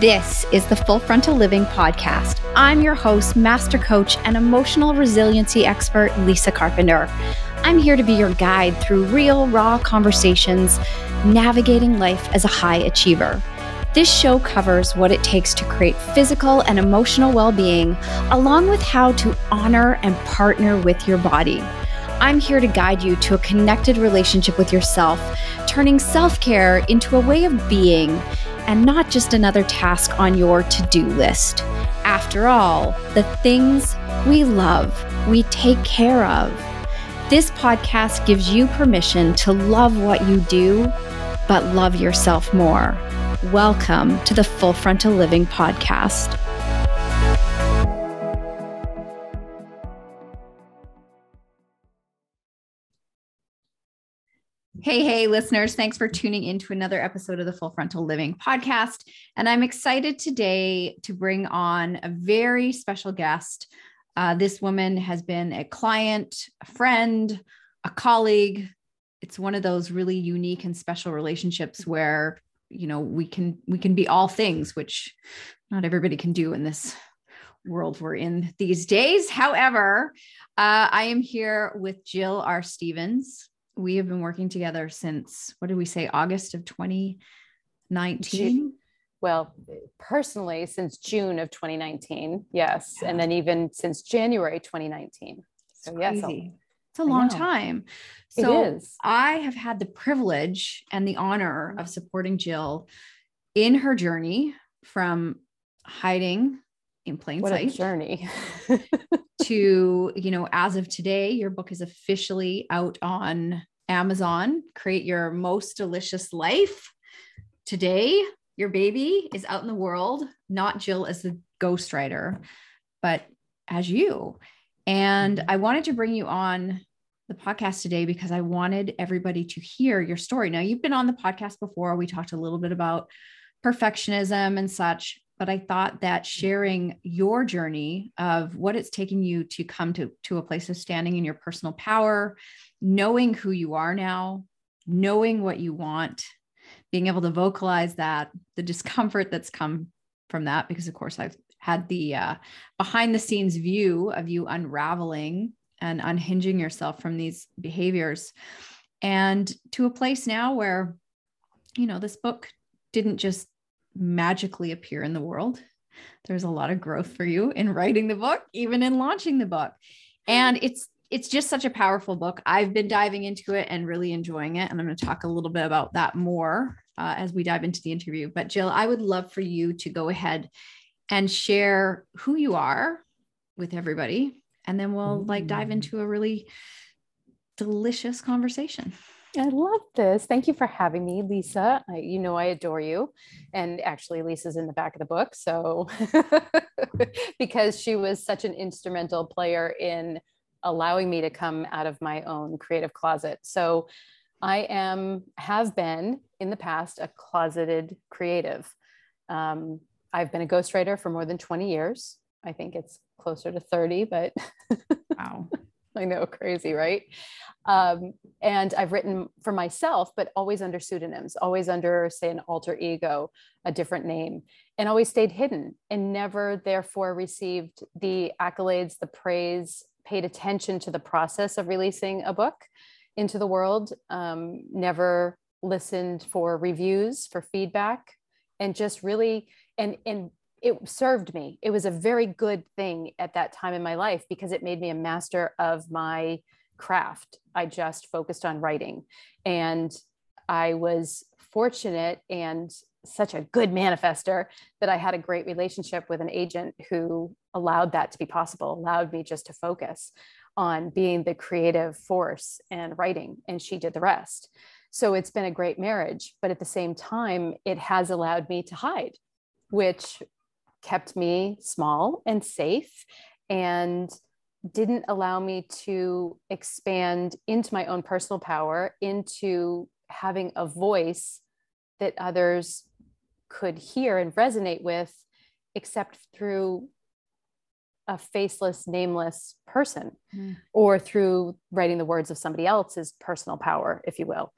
This is the Full Frontal Living Podcast. I'm your host, master coach, and emotional resiliency expert, Lisa Carpenter. I'm here to be your guide through real, raw conversations, navigating life as a high achiever. This show covers what it takes to create physical and emotional well being, along with how to honor and partner with your body. I'm here to guide you to a connected relationship with yourself, turning self care into a way of being and not just another task on your to do list. After all, the things we love, we take care of. This podcast gives you permission to love what you do, but love yourself more. Welcome to the Full Frontal Living Podcast. Hey, hey, listeners. Thanks for tuning in to another episode of the Full Frontal Living podcast. And I'm excited today to bring on a very special guest. Uh, this woman has been a client, a friend, a colleague. It's one of those really unique and special relationships where you know we can we can be all things which not everybody can do in this world we're in these days however uh, i am here with jill r stevens we have been working together since what did we say august of 2019 well personally since june of 2019 yes yeah. and then even since january 2019 so yes it's a long time. So i have had the privilege and the honor of supporting jill in her journey from hiding in plain what sight. journey. To you know as of today your book is officially out on amazon. Create your most delicious life. Today your baby is out in the world not jill as the ghostwriter but as you. And mm-hmm. i wanted to bring you on the podcast today because i wanted everybody to hear your story. Now you've been on the podcast before. We talked a little bit about perfectionism and such but I thought that sharing your journey of what it's taking you to come to, to a place of standing in your personal power, knowing who you are now, knowing what you want, being able to vocalize that, the discomfort that's come from that, because of course I've had the uh, behind the scenes view of you unraveling and unhinging yourself from these behaviors. And to a place now where you know this book didn't just magically appear in the world. There's a lot of growth for you in writing the book, even in launching the book. And it's it's just such a powerful book. I've been diving into it and really enjoying it. And I'm going to talk a little bit about that more uh, as we dive into the interview. But Jill, I would love for you to go ahead and share who you are with everybody. And then we'll like dive into a really delicious conversation. I love this. Thank you for having me, Lisa. I, you know, I adore you. And actually, Lisa's in the back of the book. So, because she was such an instrumental player in allowing me to come out of my own creative closet. So, I am, have been in the past a closeted creative. Um, I've been a ghostwriter for more than 20 years. I think it's closer to 30, but wow. I know, crazy, right? Um, and I've written for myself, but always under pseudonyms, always under, say, an alter ego, a different name, and always stayed hidden and never, therefore, received the accolades, the praise, paid attention to the process of releasing a book into the world, um, never listened for reviews, for feedback, and just really, and, and it served me. It was a very good thing at that time in my life because it made me a master of my craft. I just focused on writing. And I was fortunate and such a good manifester that I had a great relationship with an agent who allowed that to be possible, allowed me just to focus on being the creative force and writing. And she did the rest. So it's been a great marriage. But at the same time, it has allowed me to hide, which kept me small and safe and didn't allow me to expand into my own personal power, into having a voice that others could hear and resonate with, except through a faceless, nameless person mm. or through writing the words of somebody else's personal power, if you will.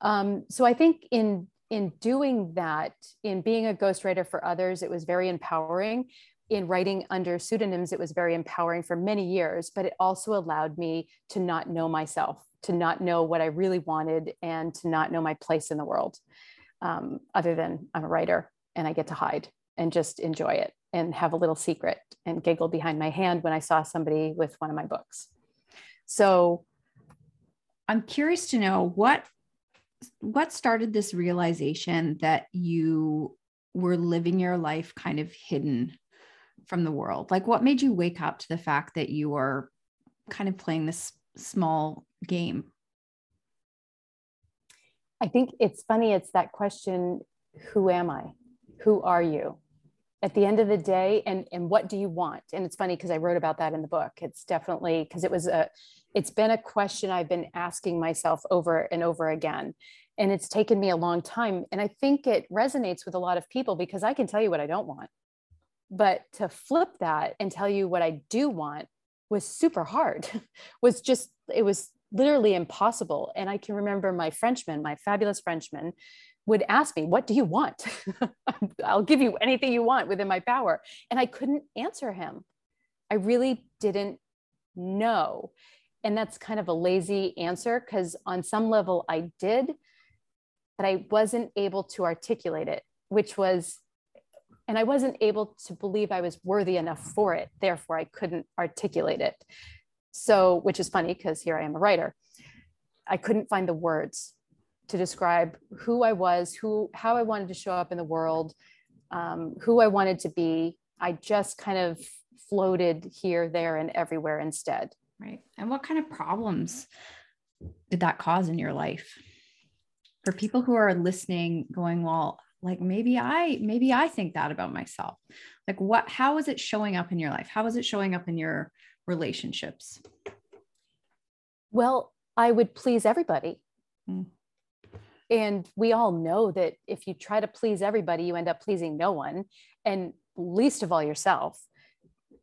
Um, so I think in in doing that, in being a ghostwriter for others, it was very empowering. In writing under pseudonyms, it was very empowering for many years, but it also allowed me to not know myself, to not know what I really wanted, and to not know my place in the world, um, other than I'm a writer and I get to hide and just enjoy it and have a little secret and giggle behind my hand when I saw somebody with one of my books. So I'm curious to know what what started this realization that you were living your life kind of hidden from the world? Like what made you wake up to the fact that you were kind of playing this small game? I think it's funny it's that question who am I? Who are you? at the end of the day and and what do you want and it's funny because i wrote about that in the book it's definitely because it was a it's been a question i've been asking myself over and over again and it's taken me a long time and i think it resonates with a lot of people because i can tell you what i don't want but to flip that and tell you what i do want was super hard was just it was literally impossible and i can remember my frenchman my fabulous frenchman would ask me, What do you want? I'll give you anything you want within my power. And I couldn't answer him. I really didn't know. And that's kind of a lazy answer because on some level I did, but I wasn't able to articulate it, which was, and I wasn't able to believe I was worthy enough for it. Therefore, I couldn't articulate it. So, which is funny because here I am a writer. I couldn't find the words to describe who I was, who how I wanted to show up in the world, um, who I wanted to be. I just kind of floated here, there, and everywhere instead. Right. And what kind of problems did that cause in your life? For people who are listening, going, well, like maybe I maybe I think that about myself. Like what how is it showing up in your life? How is it showing up in your relationships? Well, I would please everybody. Mm and we all know that if you try to please everybody you end up pleasing no one and least of all yourself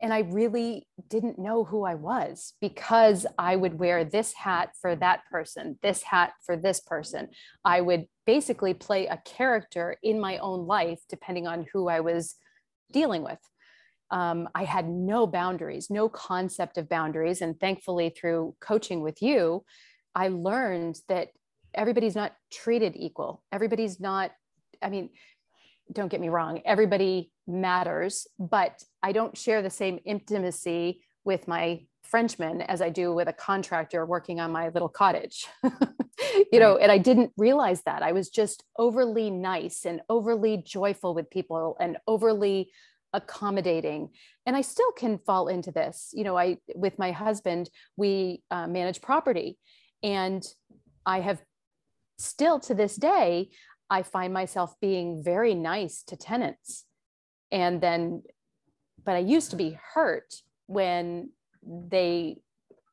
and i really didn't know who i was because i would wear this hat for that person this hat for this person. I would basically play a character in my own life depending on who i was dealing with. Um, i had no boundaries no concept of boundaries. And thankfully through coaching with you i learned that everybody's not treated equal. Everybody's not, I mean, don't get me wrong, everybody matters, but I don't share the same intimacy with my Frenchman as I do with a contractor working on my little cottage. you know, and I didn't realize that. I was just overly nice and overly joyful with people and overly accommodating and i still can fall into this you know i with my husband we uh, manage property and i have still to this day, I find myself being very nice to tenants. And then, but I used to be hurt when they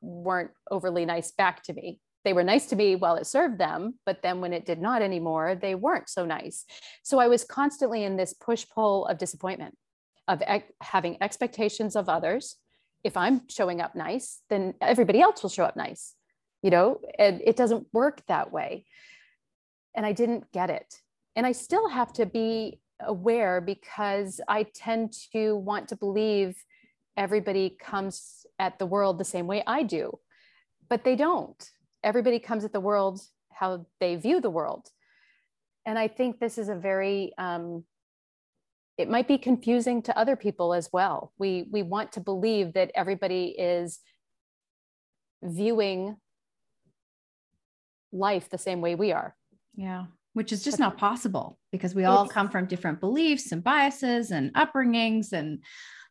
weren't overly nice back to me. They were nice to me while it served them, but then when it did not anymore, they weren't so nice. So I was constantly in this push pull of disappointment, of ex- having expectations of others. If I'm showing up nice, then everybody else will show up nice, you know, and it doesn't work that way and I didn't get it. And I still have to be aware because I tend to want to believe everybody comes at the world the same way I do, but they don't. Everybody comes at the world how they view the world. And I think this is a very, um, it might be confusing to other people as well. We, we want to believe that everybody is viewing life the same way we are yeah. Which is just not possible because we all come from different beliefs and biases and upbringings and,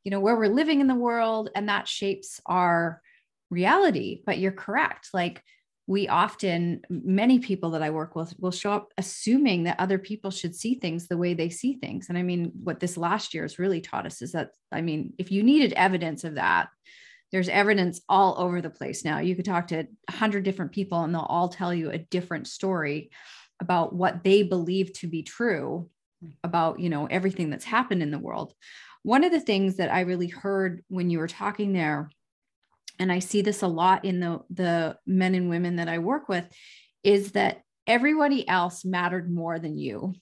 you know, where we're living in the world. And that shapes our reality. But you're correct. Like, we often, many people that I work with will show up assuming that other people should see things the way they see things. And I mean, what this last year has really taught us is that, I mean, if you needed evidence of that, there's evidence all over the place now. You could talk to a hundred different people and they'll all tell you a different story about what they believe to be true hmm. about you know everything that's happened in the world one of the things that i really heard when you were talking there and i see this a lot in the the men and women that i work with is that everybody else mattered more than you.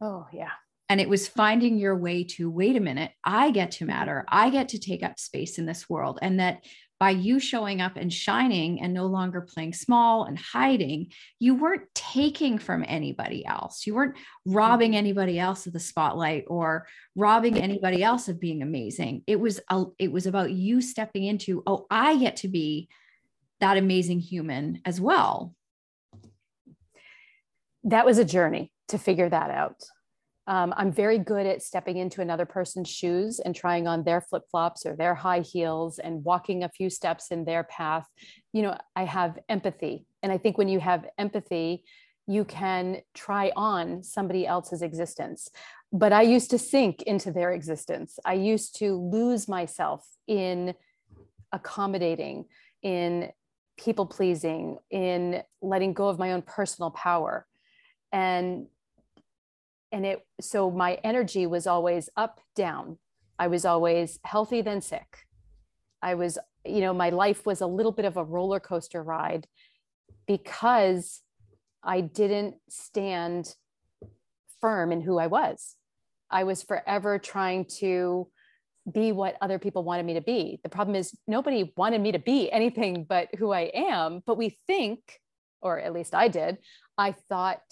Oh, yeah. And it was finding your way to wait a minute, I get to matter. I get to take up space in this world. And that by you showing up and shining and no longer playing small and hiding, you weren't taking from anybody else. You weren't robbing mm-hmm. anybody else of the spotlight or robbing anybody else of being amazing. It was a, it was about you stepping into, oh, I get to be that amazing human as well. That was a journey to figure that out. Um, I'm very good at stepping into another person's shoes and trying on their flip flops or their high heels and walking a few steps in their path. You know, I have empathy. And I think when you have empathy, you can try on somebody else's existence. But I used to sink into their existence. I used to lose myself in accommodating, in people pleasing, in letting go of my own personal power. And and it so my energy was always up down. I was always healthy then sick. I was you know my life was a little bit of a roller coaster ride because i didn't stand firm in who i was. I was forever trying to be what other people wanted me to be. The problem is nobody wanted me to be anything but who i am but we think or at least i did i thought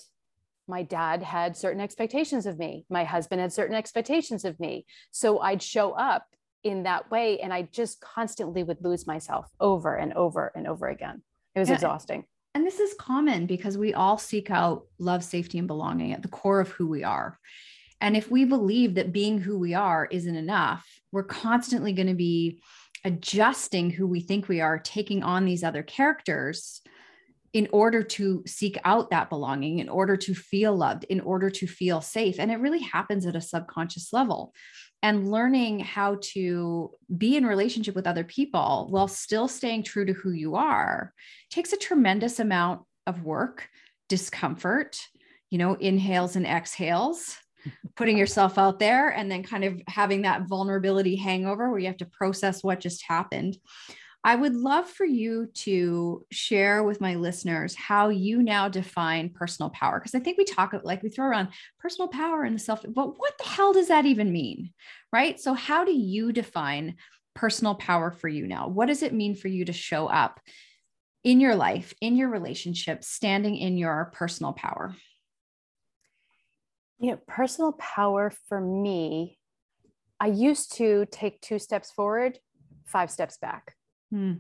my dad had certain expectations of me. My husband had certain expectations of me. So i'd show up in that way and i just constantly would lose myself over and over and over again. It was yeah. exhausting. and this is common because we all seek out love safety and belonging at the core of who we are. And if we believe that being who we are isn't enough we're constantly going to be adjusting who we think we are taking on these other characters in order to seek out that belonging, in order to feel loved, in order to feel safe. And it really happens at a subconscious level. And learning how to be in relationship with other people while still staying true to who you are takes a tremendous amount of work, discomfort, you know, inhales and exhales, putting yourself out there, and then kind of having that vulnerability hangover where you have to process what just happened. I would love for you to share with my listeners how you now define personal power. Because I think we talk like we throw around personal power and the self, but what the hell does that even mean? Right. So, how do you define personal power for you now? What does it mean for you to show up in your life, in your relationship, standing in your personal power? You know, personal power for me, I used to take two steps forward, five steps back. Hmm.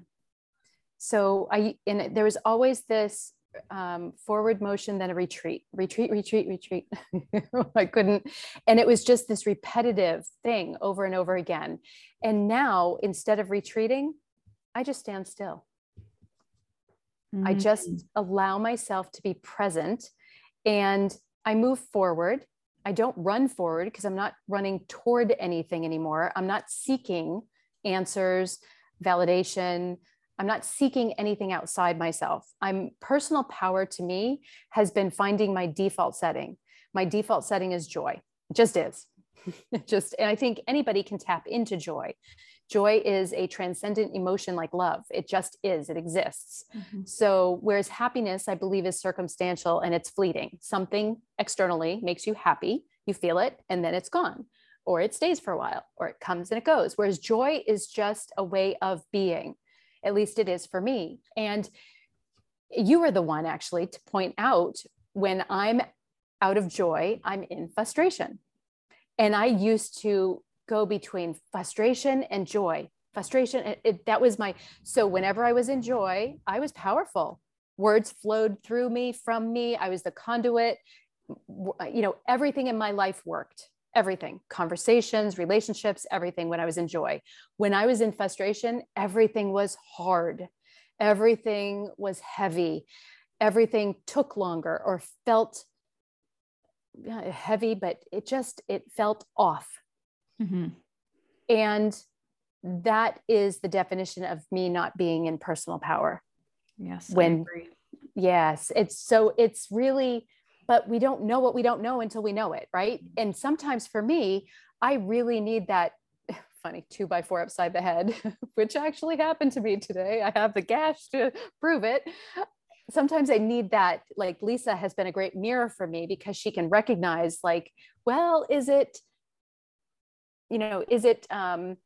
So I and there was always this um, forward motion, then a retreat, retreat, retreat, retreat. I couldn't, and it was just this repetitive thing over and over again. And now instead of retreating, I just stand still. Mm-hmm. I just allow myself to be present and I move forward. I don't run forward because I'm not running toward anything anymore. I'm not seeking answers validation. I'm not seeking anything outside myself. I'm personal power to me has been finding my default setting. My default setting is joy. It just is. just and I think anybody can tap into joy. Joy is a transcendent emotion like love. It just is. It exists. Mm-hmm. So whereas happiness I believe is circumstantial and it's fleeting. Something externally makes you happy, you feel it and then it's gone or it stays for a while, or it comes and it goes. Whereas joy is just a way of being. At least it is for me. And you were the one actually to point out when I'm out of joy, I'm in frustration. And I used to go between frustration and joy. Frustration, it, it, that was my, so whenever I was in joy, I was powerful. Words flowed through me, from me. I was the conduit. You know, everything in my life worked everything conversations, relationships, everything when I was in joy. When I was in frustration, everything was hard, everything was heavy, everything took longer or felt heavy, but it just it felt off. Mm-hmm. And that is the definition of me not being in personal power. Yes. When yes, it's so it's really but we don't know what we don't know until we know it right mm-hmm. and sometimes for me i really need that funny two by four upside the head which actually happened to me today i have the gash to prove it sometimes I need that. Like Lisa has been a great mirror for me because she can recognize, like, well, is it, you know, is it, um,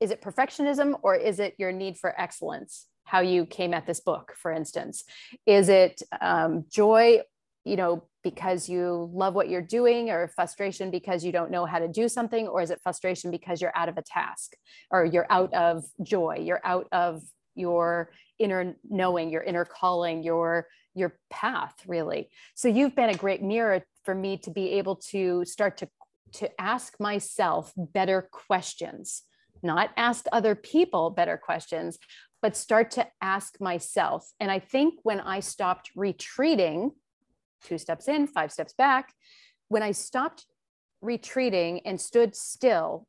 is it perfectionism or is it your need for excellence? How you came at this book, for instance, is it um, joy, you know, because you love what you're doing, or frustration because you don't know how to do something, or is it frustration because you're out of a task, or you're out of joy, you're out of your inner knowing, your inner calling, your your path really. So you've been a great mirror for me to be able to start to to ask myself better questions, not ask other people better questions, but start to ask myself. And I think when I stopped retreating, two steps in, five steps back, when I stopped retreating and stood still,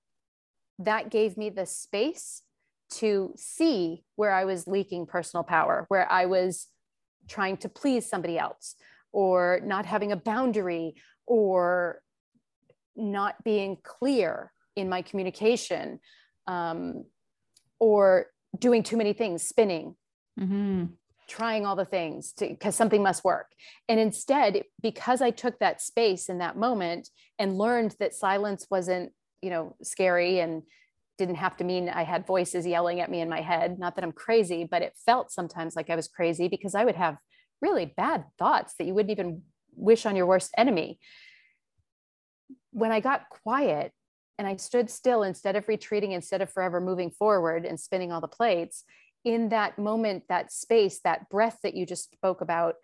that gave me the space to see where I was leaking personal power, where I was trying to please somebody else, or not having a boundary, or not being clear in my communication, um, or doing too many things, spinning, mm-hmm. Trying all the things because something must work. And instead, because I took that space in that moment and learned that silence wasn't, you know, scary and didn't have to mean I had voices yelling at me in my head. Not that I'm crazy, but it felt sometimes like I was crazy because I would have really bad thoughts that you wouldn't even wish on your worst enemy. When I got quiet and I stood still instead of retreating, instead of forever moving forward and spinning all the plates, in that moment, that space, that breath that you just spoke about,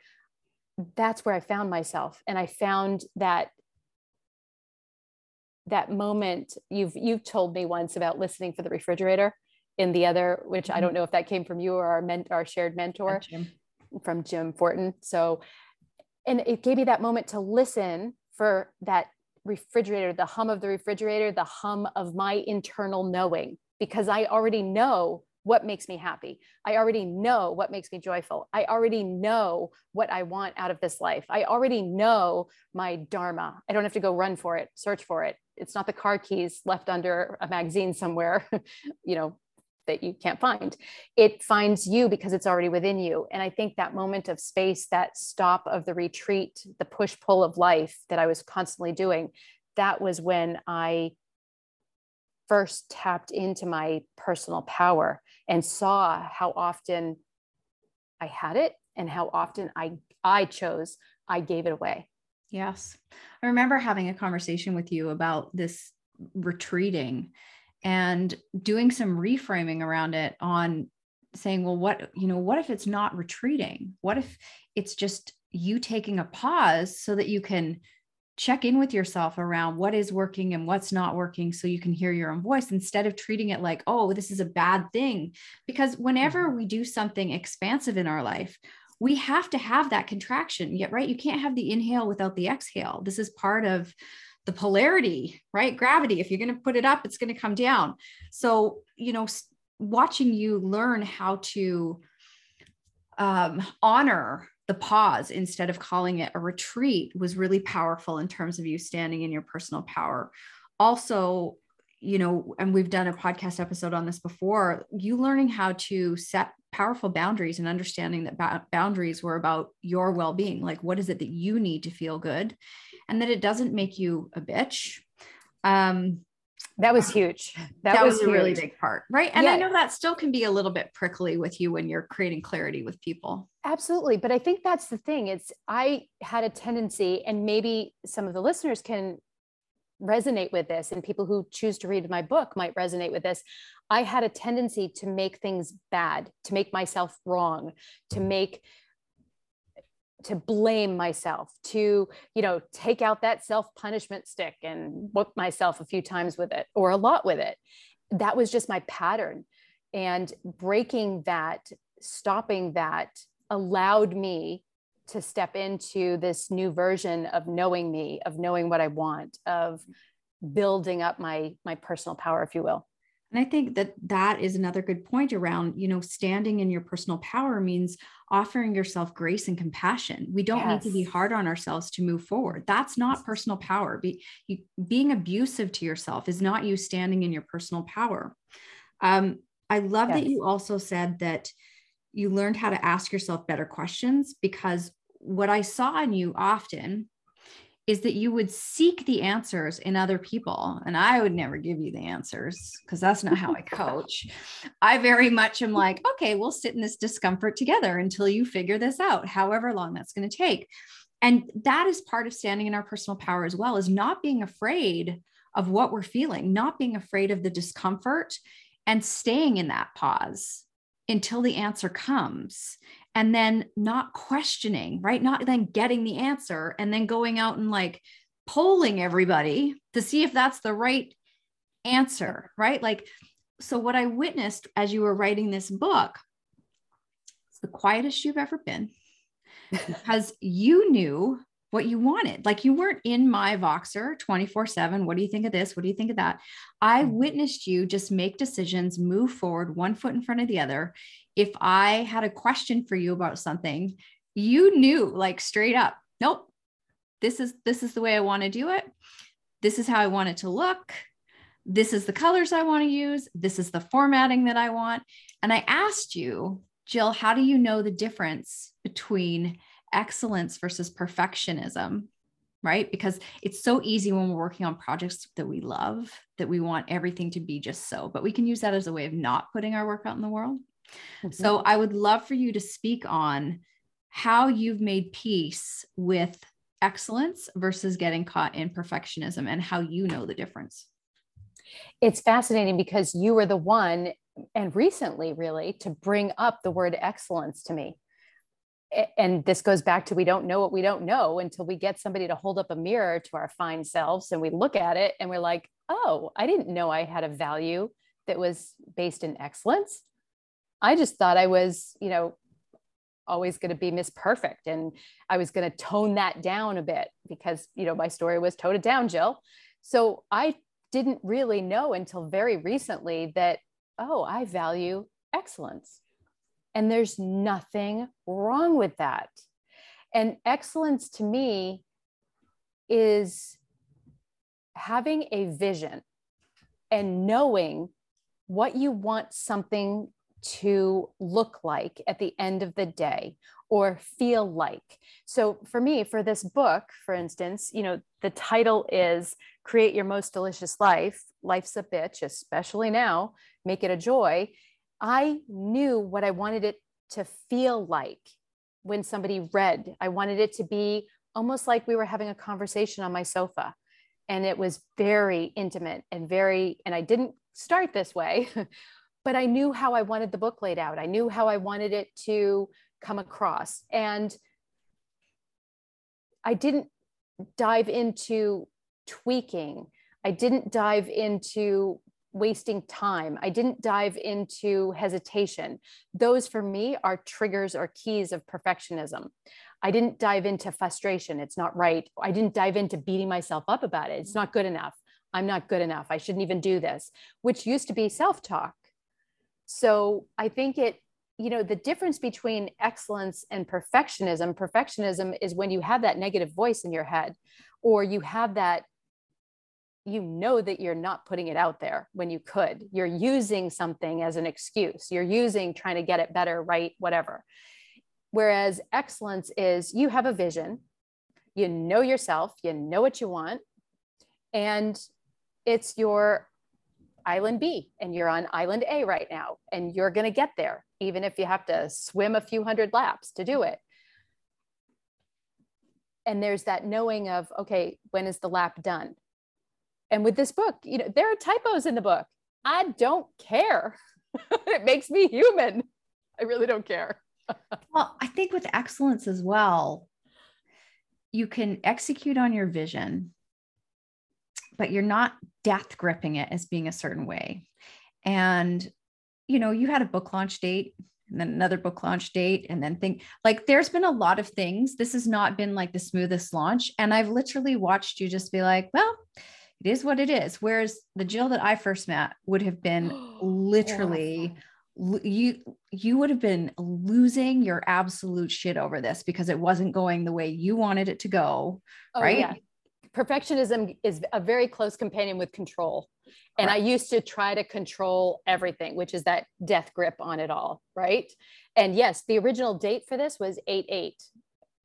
that's where I found myself. And I found that that moment you've you've told me once about listening for the refrigerator in the other which mm-hmm. i don't know if that came from you or our ment- our shared mentor Jim. from jim fortin so and it gave me that moment to listen for that refrigerator the hum of the refrigerator the hum of my internal knowing because i already know what makes me happy. I already know what makes me joyful. I already know what I want out of this life. I already know my dharma. I don't have to go run for it, search for it. It's not the car keys left under a magazine somewhere, you know, that you can't find. It finds you because it's already within you. And I think that moment of space, that stop of the retreat, the push pull of life that I was constantly doing, that was when I first tapped into my personal power and saw how often I had it and how often I I chose I gave it away. Yes. I remember having a conversation with you about this retreating and doing some reframing around it on saying, well, what, you know, what if it's not retreating? What if it's just you taking a pause so that you can check in with yourself around what is working and what's not working so you can hear your own voice instead of treating it like, oh, this is a bad thing. Because whenever mm-hmm. we do something expansive in our life, we have to have that contraction yet right you can't have the inhale without the exhale this is part of the polarity right gravity if you're going to put it up it's going to come down so you know watching you learn how to um, honor the pause instead of calling it a retreat was really powerful in terms of you standing in your personal power. Also, you know, and we've done a podcast episode on this before, you learning how to set powerful boundaries and understanding that ba- boundaries were about your well being. Like, what is it that you need to feel good? And that it doesn't make you a bitch. Um, that was huge. That, that was, was, a huge. really big part, right? And yeah. I know that still can be a little bit prickly with you when you're creating clarity with people. Absolutely, but I think that's the thing. It's I had a tendency, and maybe some of the listeners can resonate with this, and people who choose to read my book might resonate with this. I had a tendency to make things bad, to make myself wrong, to make to blame myself to you know take out that self punishment stick and whoop myself a few times with it or a lot with it. That was just my pattern. And breaking that stopping that allowed me to step into this new version of knowing me of knowing what i want of building up my my personal power if you will and I think that that is another good point around, you know, standing in your personal power means offering yourself grace and compassion. We don't yes. need to be hard on ourselves to move forward. That's not personal power. Be, you, being abusive to yourself is not you standing in your personal power. Um, I love yes. that you also said that you learned how to ask yourself better questions because what I saw in you often is that you would seek the answers in other people. And I would never give you the answers because that's not how I coach. I very much am like, okay, we'll sit in this discomfort together until you figure this out, however long that's going to take. And that is part of standing in our personal power as well, is not being afraid of what we're feeling, not being afraid of the discomfort and staying in that pause until the answer comes and then not questioning, right? Not then getting the answer and then going out and like polling everybody to see if that's the right answer, right? Like, so what I witnessed as you were writing this book, it's the quietest you've ever been because you knew what you wanted. Like you weren't in my Voxer 24 7. What do you think of this? What do you think of that? I mm-hmm. witnessed you just make decisions, move forward one foot in front of the other. If I had a question for you about something, you knew like straight up, nope, this is this is the way I want to do it. This is how I want it to look. This is the colors I want to use. This is the formatting that I want. And I asked you, Jill, how do you know the difference between excellence versus perfectionism right? Because it's so easy when we're working on projects that we love that we want everything to be just so, but we can use that as a way of not putting our work out in the world. Mm-hmm. So I would love for you to speak on how you've made peace with excellence versus getting caught in perfectionism and how you know the difference. It's fascinating because you were the one and recently really to bring up the word excellence to me and this goes back to we don't know what we don't know until we get somebody to hold up a mirror to our fine selves and we look at it and we're like, oh, I didn't know I had a value that was based in excellence. I just thought I was, you know, always going to be Miss Perfect. And I was going to tone that down a bit because, you know, my story was tone it down, Jill. So I didn't really know until very recently that, oh, I value excellence. And there's nothing wrong with that. And excellence to me is having a vision and knowing what you want something to look like at the end of the day or feel like. So for me, for this book, for instance, you know, the title is Create Your Most Delicious Life. Life's a bitch, especially now, make it a joy. I knew what I wanted it to feel like when somebody read. I wanted it to be almost like we were having a conversation on my sofa. And it was very intimate and very, and I didn't start this way, but I knew how I wanted the book laid out. I knew how I wanted it to come across. And I didn't dive into tweaking. I didn't dive into wasting time. I didn't dive into hesitation. Those for me are triggers or keys of perfectionism. I didn't dive into frustration. It's not right. I didn't dive into beating myself up about it. It's not good enough. I'm not good enough. I shouldn't even do this, which used to be self talk. So I think it, you know, the difference between excellence and perfectionism, perfectionism is when you have that negative voice in your head or you have that you know that you're not putting it out there when you could. You're using something as an excuse. You're using trying to get it better, right, whatever. Whereas excellence is you have a vision, you know yourself, you know what you want, and it's your island B and you're on island A right now and you're going to get there even if you have to swim a few hundred laps to do it. And there's that knowing of okay, when is the lap done? And with this book, you know, there are typos in the book. I don't care. it makes me human. I really don't care. well, I think with excellence as well, you can execute on your vision, but you're not death gripping it as being a certain way. And, you know, you had a book launch date and then another book launch date and then think like there's been a lot of things. This has not been like the smoothest launch. And I've literally watched you just be like, well, it is what it is. Whereas the Jill that I first met would have been oh, literally you you would have been losing your absolute shit over this because it wasn't going the way you wanted it to go, oh, right? Yeah. perfectionism is a very close companion with control. And I used to try to control everything, which is that death grip on it all, right? And yes, the original date for this was 8 8,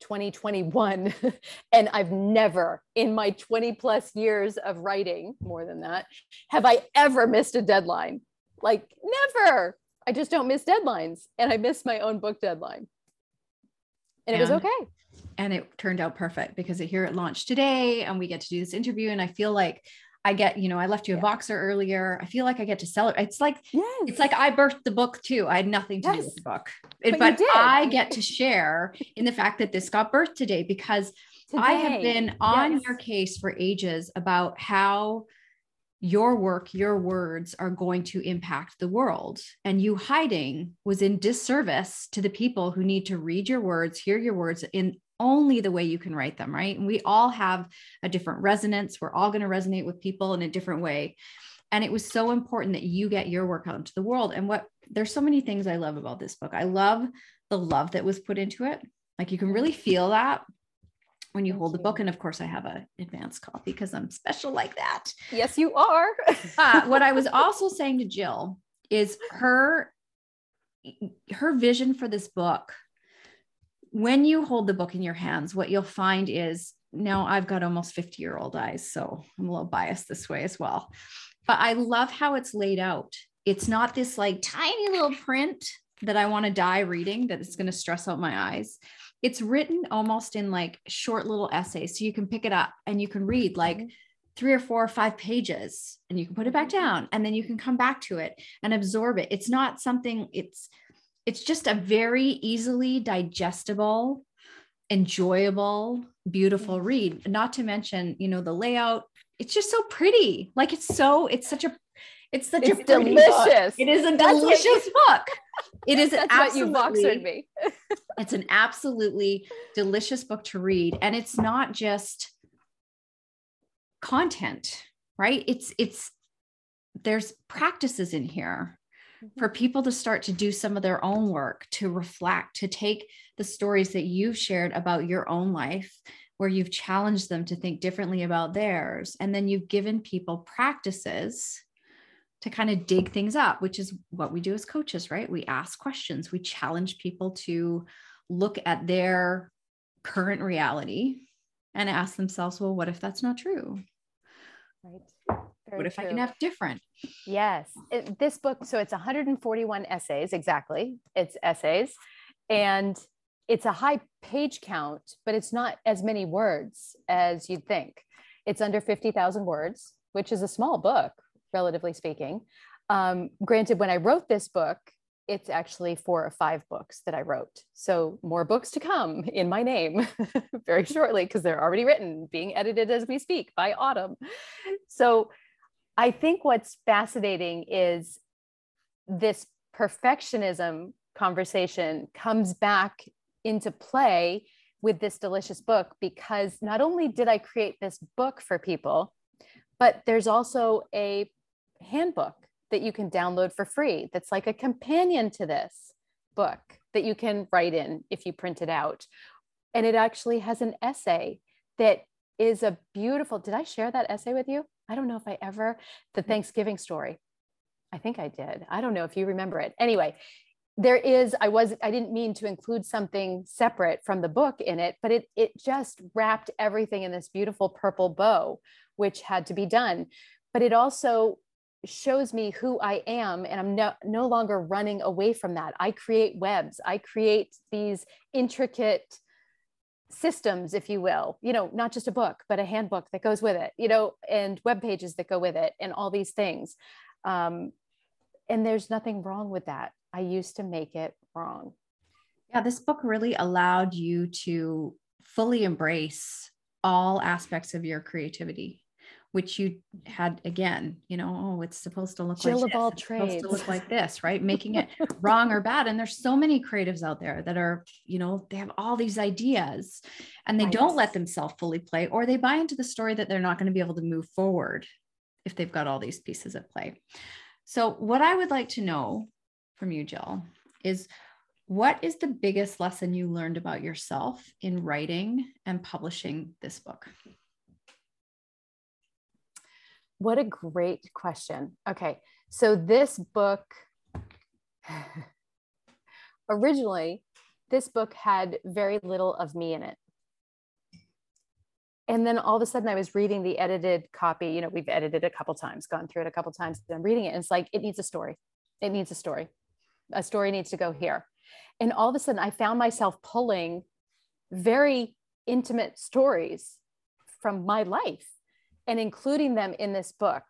2021. and I've never, in my 20 plus years of writing, more than that, have I ever missed a deadline. Like, never. I just don't miss deadlines. And I missed my own book deadline. And, and it was okay. And it turned out perfect because here it launched today and we get to do this interview. And I feel like I get, you know, I left you a yeah. Voxer earlier. I feel like I get to sell it. It's like, yes. it's like I birthed the book too. I had nothing to yes. do with the book, but, but I get to share in the fact that this got birthed today because today. I have been on yes. your case for ages about how your work, your words are going to impact the world. And you hiding was in disservice to the people who need to read your words, hear your words in only the way you can write them, right? And we all have a different resonance. We're all going to resonate with people in a different way. And it was so important that you get your work out into the world. And what there's so many things I love about this book. I love the love that was put into it. Like you can really feel that when you hold the book. And of course, I have an advanced copy because I'm special like that. Yes, you are. uh, what I was also saying to Jill is her her vision for this book when you hold the book in your hands, what you'll find is now I've got almost 50 year old eyes, so I'm a little biased this way as well. But I love how it's laid out. It's not this like tiny little print that I want to die reading that is going to stress out my eyes. It's written almost in like short little essays. So you can pick it up and you can read like mm-hmm. three or four or five pages and you can put it back down and then you can come back to it and absorb it. It's not something, it's, it's just a very easily digestible enjoyable beautiful mm-hmm. read. Not to mention you know the layout. It's just so pretty. Like it's so it's such a it's such it's a delicious. Book. it is a That's delicious you, book. It is That's what you me. It's an absolutely delicious book to read. And it's not just content right? It's it's there's practices in here for people to start to do some of their own work, to reflect, to take the stories that you've shared about your own life, where you've challenged them to think differently about theirs. And then you've given people practices to kind of dig things up, which is what we do as coaches, right? We ask questions, we challenge people to look at their current reality and ask themselves, well, what if that's not true? Right. Very what if true. I can have different? Yes. It, this book, so it's 141 essays, exactly. It's essays. And it's a high page count, but it's not as many words as you'd think. It's under 50,000 words, which is a small book, relatively speaking. Um, granted, when I wrote this book, it's actually four or five books that I wrote. So more books to come in my name very shortly because they're already written, being edited as we speak by Autumn. So I think what's fascinating is this perfectionism conversation comes back into play with this delicious book because not only did I create this book for people, but there's also a handbook that you can download for free that's like a companion to this book that you can write in if you print it out. And it actually has an essay that is a beautiful. Did I share that essay with you? I don't know if I ever, the mm. Thanksgiving story. I think I did. I don't know if you remember it. Anyway, there is, I was, I didn't mean to include something separate from the book in it, but it it just wrapped everything in this beautiful purple bow, which had to be done. But it also shows me who I am and I'm no, no longer running away from that. I create webs, I create these intricate systems, if you will, you know, not just a book, but a handbook that goes with it, you know, and web pages that go with it and all these things. Um, and there's nothing wrong with that. I used to make it wrong. Yeah, this book really allowed you to fully embrace all aspects of your creativity which you had again, you know, oh, it's supposed to look Jill like of all trades. to look like this, right? Making it wrong or bad. And there's so many creatives out there that are, you know, they have all these ideas and they don't let themselves fully play, or they buy into the story that they're not going to be able to move forward if they've got all these pieces at play. So, what I would like to know from you, Jill, is what is the biggest lesson you learned about yourself in writing and publishing this book? What a great question. Okay. So this book originally this book had very little of me in it. And then all of a sudden I was reading the edited copy, you know, we've edited a couple times, gone through it a couple times, and I'm reading it and it's like it needs a story. It needs a story. A story needs to go here. And all of a sudden I found myself pulling very intimate stories from my life and including them in this book.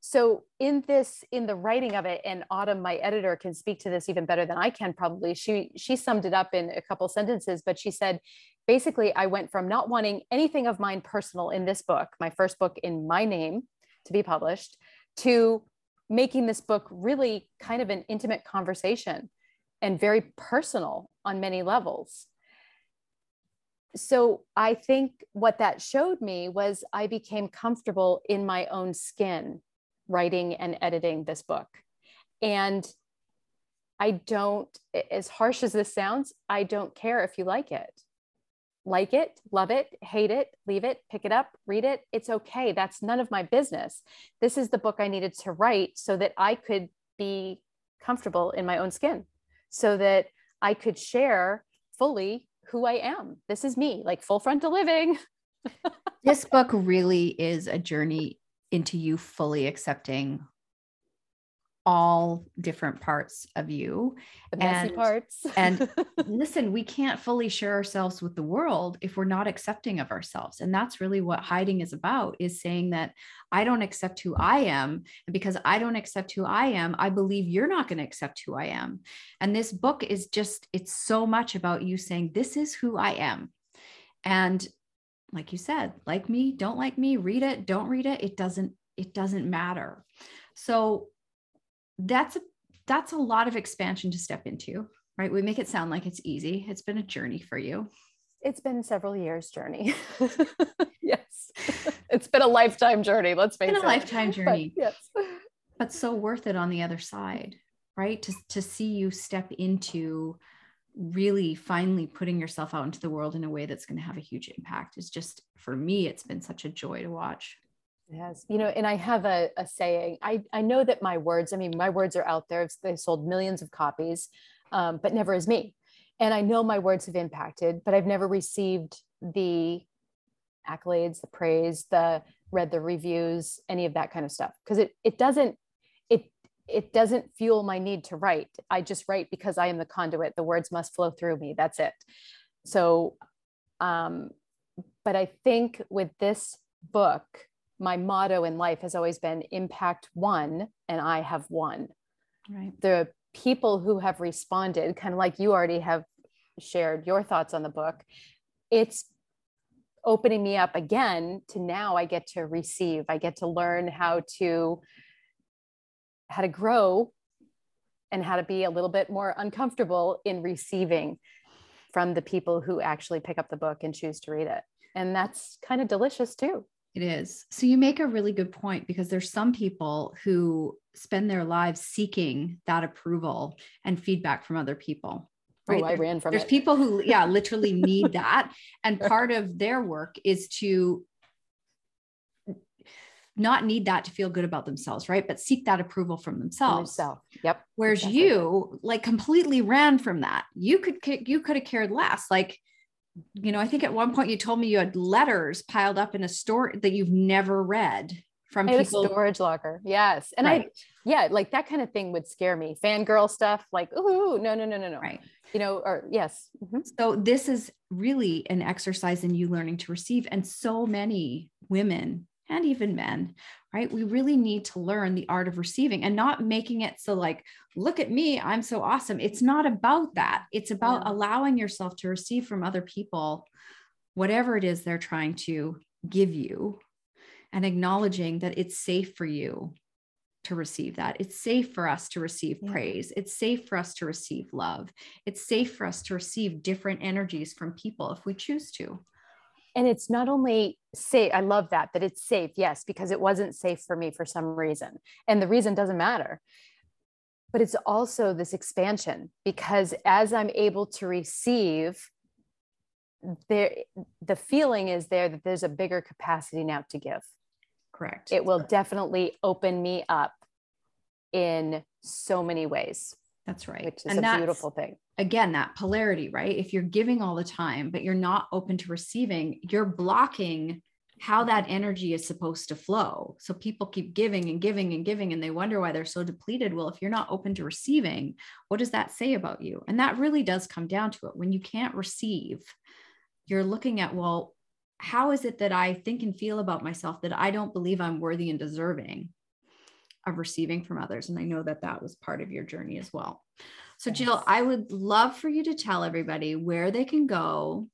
So in this in the writing of it and autumn my editor can speak to this even better than i can probably. She she summed it up in a couple sentences but she said basically i went from not wanting anything of mine personal in this book my first book in my name to be published to making this book really kind of an intimate conversation and very personal on many levels so I think what that showed me was I became comfortable in my own skin writing and editing this book. And I don't, as harsh as this sounds, I don't care if you like it. Like it, love it, hate it, leave it, pick it up, read it. It's okay. That's none of my business. This is the book I needed to write so that I could be comfortable in my own skin, so that I could share fully who I am. This is me, like full frontal living. this book really is a journey into you fully accepting all different parts of you the messy and, parts. and listen we can't fully share ourselves with the world if we're not accepting of ourselves and that's really what hiding is about is saying that i don't accept who i am and because i don't accept who i am i believe you're not going to accept who i am and this book is just it's so much about you saying this is who i am and like you said like me don't like me read it don't read it it doesn't it doesn't matter. So that's a that's a lot of expansion to step into right? We make it sound like it's easy. It's been a journey for you. It's been several years journey. Yes. It's been a lifetime journey let's face it's been a lifetime journey. but, yes. But so worth it on the other side right? To, to see you step into really finally putting yourself out into the world in a way that's going to have a huge impact is just for me it's been such a joy to watch Yes, you know, and I have a, a saying. I, I know that my words, I mean, my words are out there. They sold millions of copies, um, but never as me. And I know my words have impacted, but I've never received the accolades, the praise, the read the reviews, any of that kind of stuff. Because it it doesn't it it doesn't fuel my need to write. I just write because I am the conduit. The words must flow through me. That's it. So, um, but I think with this book my motto in life has always been impact one and I have won. Right. The people who have responded, kind of like you already have shared your thoughts on the book, it's opening me up again to now I get to receive. I get to learn how to how to grow and how to be a little bit more uncomfortable in receiving from the people who actually pick up the book and choose to read it. And that's kind of delicious too. It is. So you make a really good point because there's some people who spend their lives seeking that approval and feedback from other people. Oh, right. Ooh, I ran from There's it. people who, yeah, literally need that. And part of their work is to not need that to feel good about themselves, right? But seek that approval from themselves. Themselves. Yep. Whereas exactly. you like completely ran from that. You could you could have cared less. Like you know, I think at one point you told me you had letters piled up in a store that you've never read from I people. storage locker. Yes. And right. I, yeah, like that kind of thing would scare me. Fangirl stuff, like, ooh, no, no, no, no, no. Right. You know, or yes. Mm-hmm. So this is really an exercise in you learning to receive. And so many women and even men, right? We really need to learn the art of receiving and not making it so like, look at me, I'm so awesome. It's not about that. It's about yeah. allowing yourself to receive from other people whatever it is they're trying to give you and acknowledging that it's safe for you to receive that. It's safe for us to receive yeah. praise. It's safe for us to receive love. It's safe for us to receive different energies from people if we choose to and it's not only safe i love that that it's safe yes because it wasn't safe for me for some reason and the reason doesn't matter but it's also this expansion because as i'm able to receive there the feeling is there that there's a bigger capacity now to give Correct. It will definitely open me up in so many ways. That's right. Which is and a beautiful thing. Again, that polarity, right? If you're giving all the time, but you're not open to receiving, you're blocking how that energy is supposed to flow. So people keep giving and giving and giving, and they wonder why they're so depleted. Well, if you're not open to receiving, what does that say about you? And that really does come down to it. When you can't receive, you're looking at, well, how is it that I think and feel about myself that I don't believe I'm worthy and deserving of receiving from others? And I know that that was part of your journey as well. So, Jill, I would love for you to tell everybody where they can go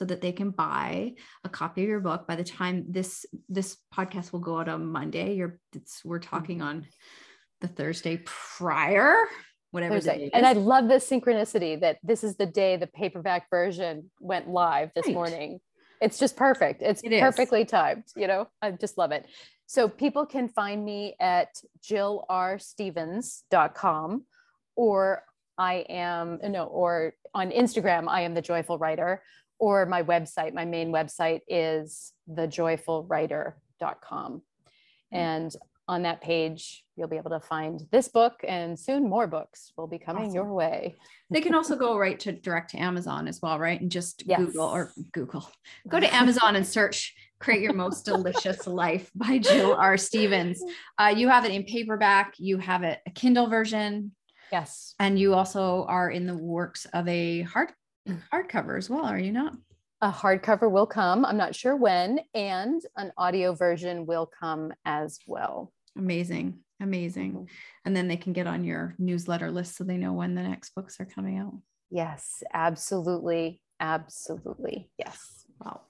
so that they can buy a copy of your book by the time this this podcast will go out on monday you're we're talking mm-hmm. on the thursday prior whatever Thursday. and i love this synchronicity that this is the day the paperback version went live this right. morning it's just perfect it's it perfectly timed you know i just love it so people can find me at jillrstevens.com or I am no, or on Instagram, I am the joyful writer, or my website, my main website is thejoyfulwriter.com. And on that page, you'll be able to find this book and soon more books will be coming awesome. your way. They can also go right to direct to Amazon as well, right? And just yes. Google or Google, go to Amazon and search Create Your Most Delicious Life by Jill R. Stevens. Uh, you have it in paperback, you have it a Kindle version. Yes. And you also are in the works of a hard hardcover as well, are you not? A hardcover will come. I'm not sure when, and an audio version will come as well. Amazing. Amazing. Mm-hmm. And then they can get on your newsletter list so they know when the next books are coming out. Yes, absolutely. Absolutely. Yes. Wow.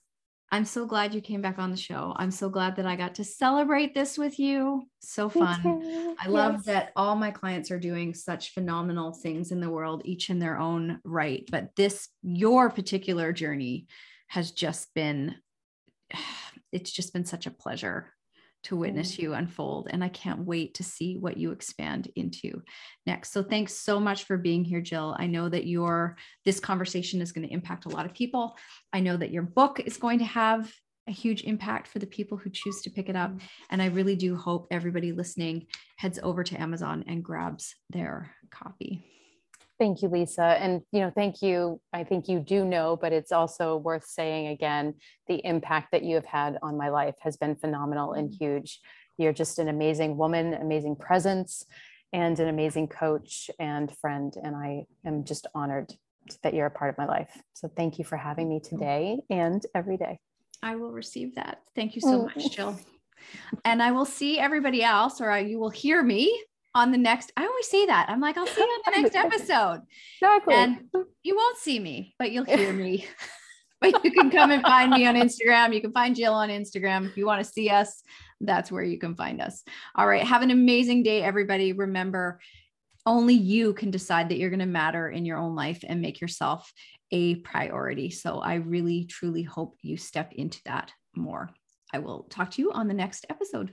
I'm so glad you came back on the show. I'm so glad that I got to celebrate this with you. So fun. I love yes. that all my clients are doing such phenomenal things in the world, each in their own right. But this, your particular journey has just been, it's just been such a pleasure to witness mm. you unfold. And I can't wait to see what you expand into next. So thanks so much for being here, Jill. I know that your this conversation is going to impact a lot of people. I know that your book is going to have a huge impact for the people who choose to pick it up. Mm. And I really do hope everybody listening heads over to Amazon and grabs their copy. Thank you, Lisa. And, you know, thank you. I think you do know, but it's also worth saying again the impact that you have had on my life has been phenomenal and mm-hmm. huge. You're just an amazing woman, amazing presence, and an amazing coach and friend. And I am just honored that you're a part of my life. So thank you for having me today and every day. I will receive that. Thank you so much, mm. Jill. And I will see everybody else, or you will hear me on the next i always say that. I'm like i'll see you on the next episode. Exactly. And you won't see me but you'll hear me. But you can come and find me on instagram. You can find jill on instagram. If you want to see us that's where you can find us. All right have an amazing day everybody. Remember only you can decide that you're going to matter in your own life and make yourself a priority. So i really truly hope you step into that more. I will talk to you on the next episode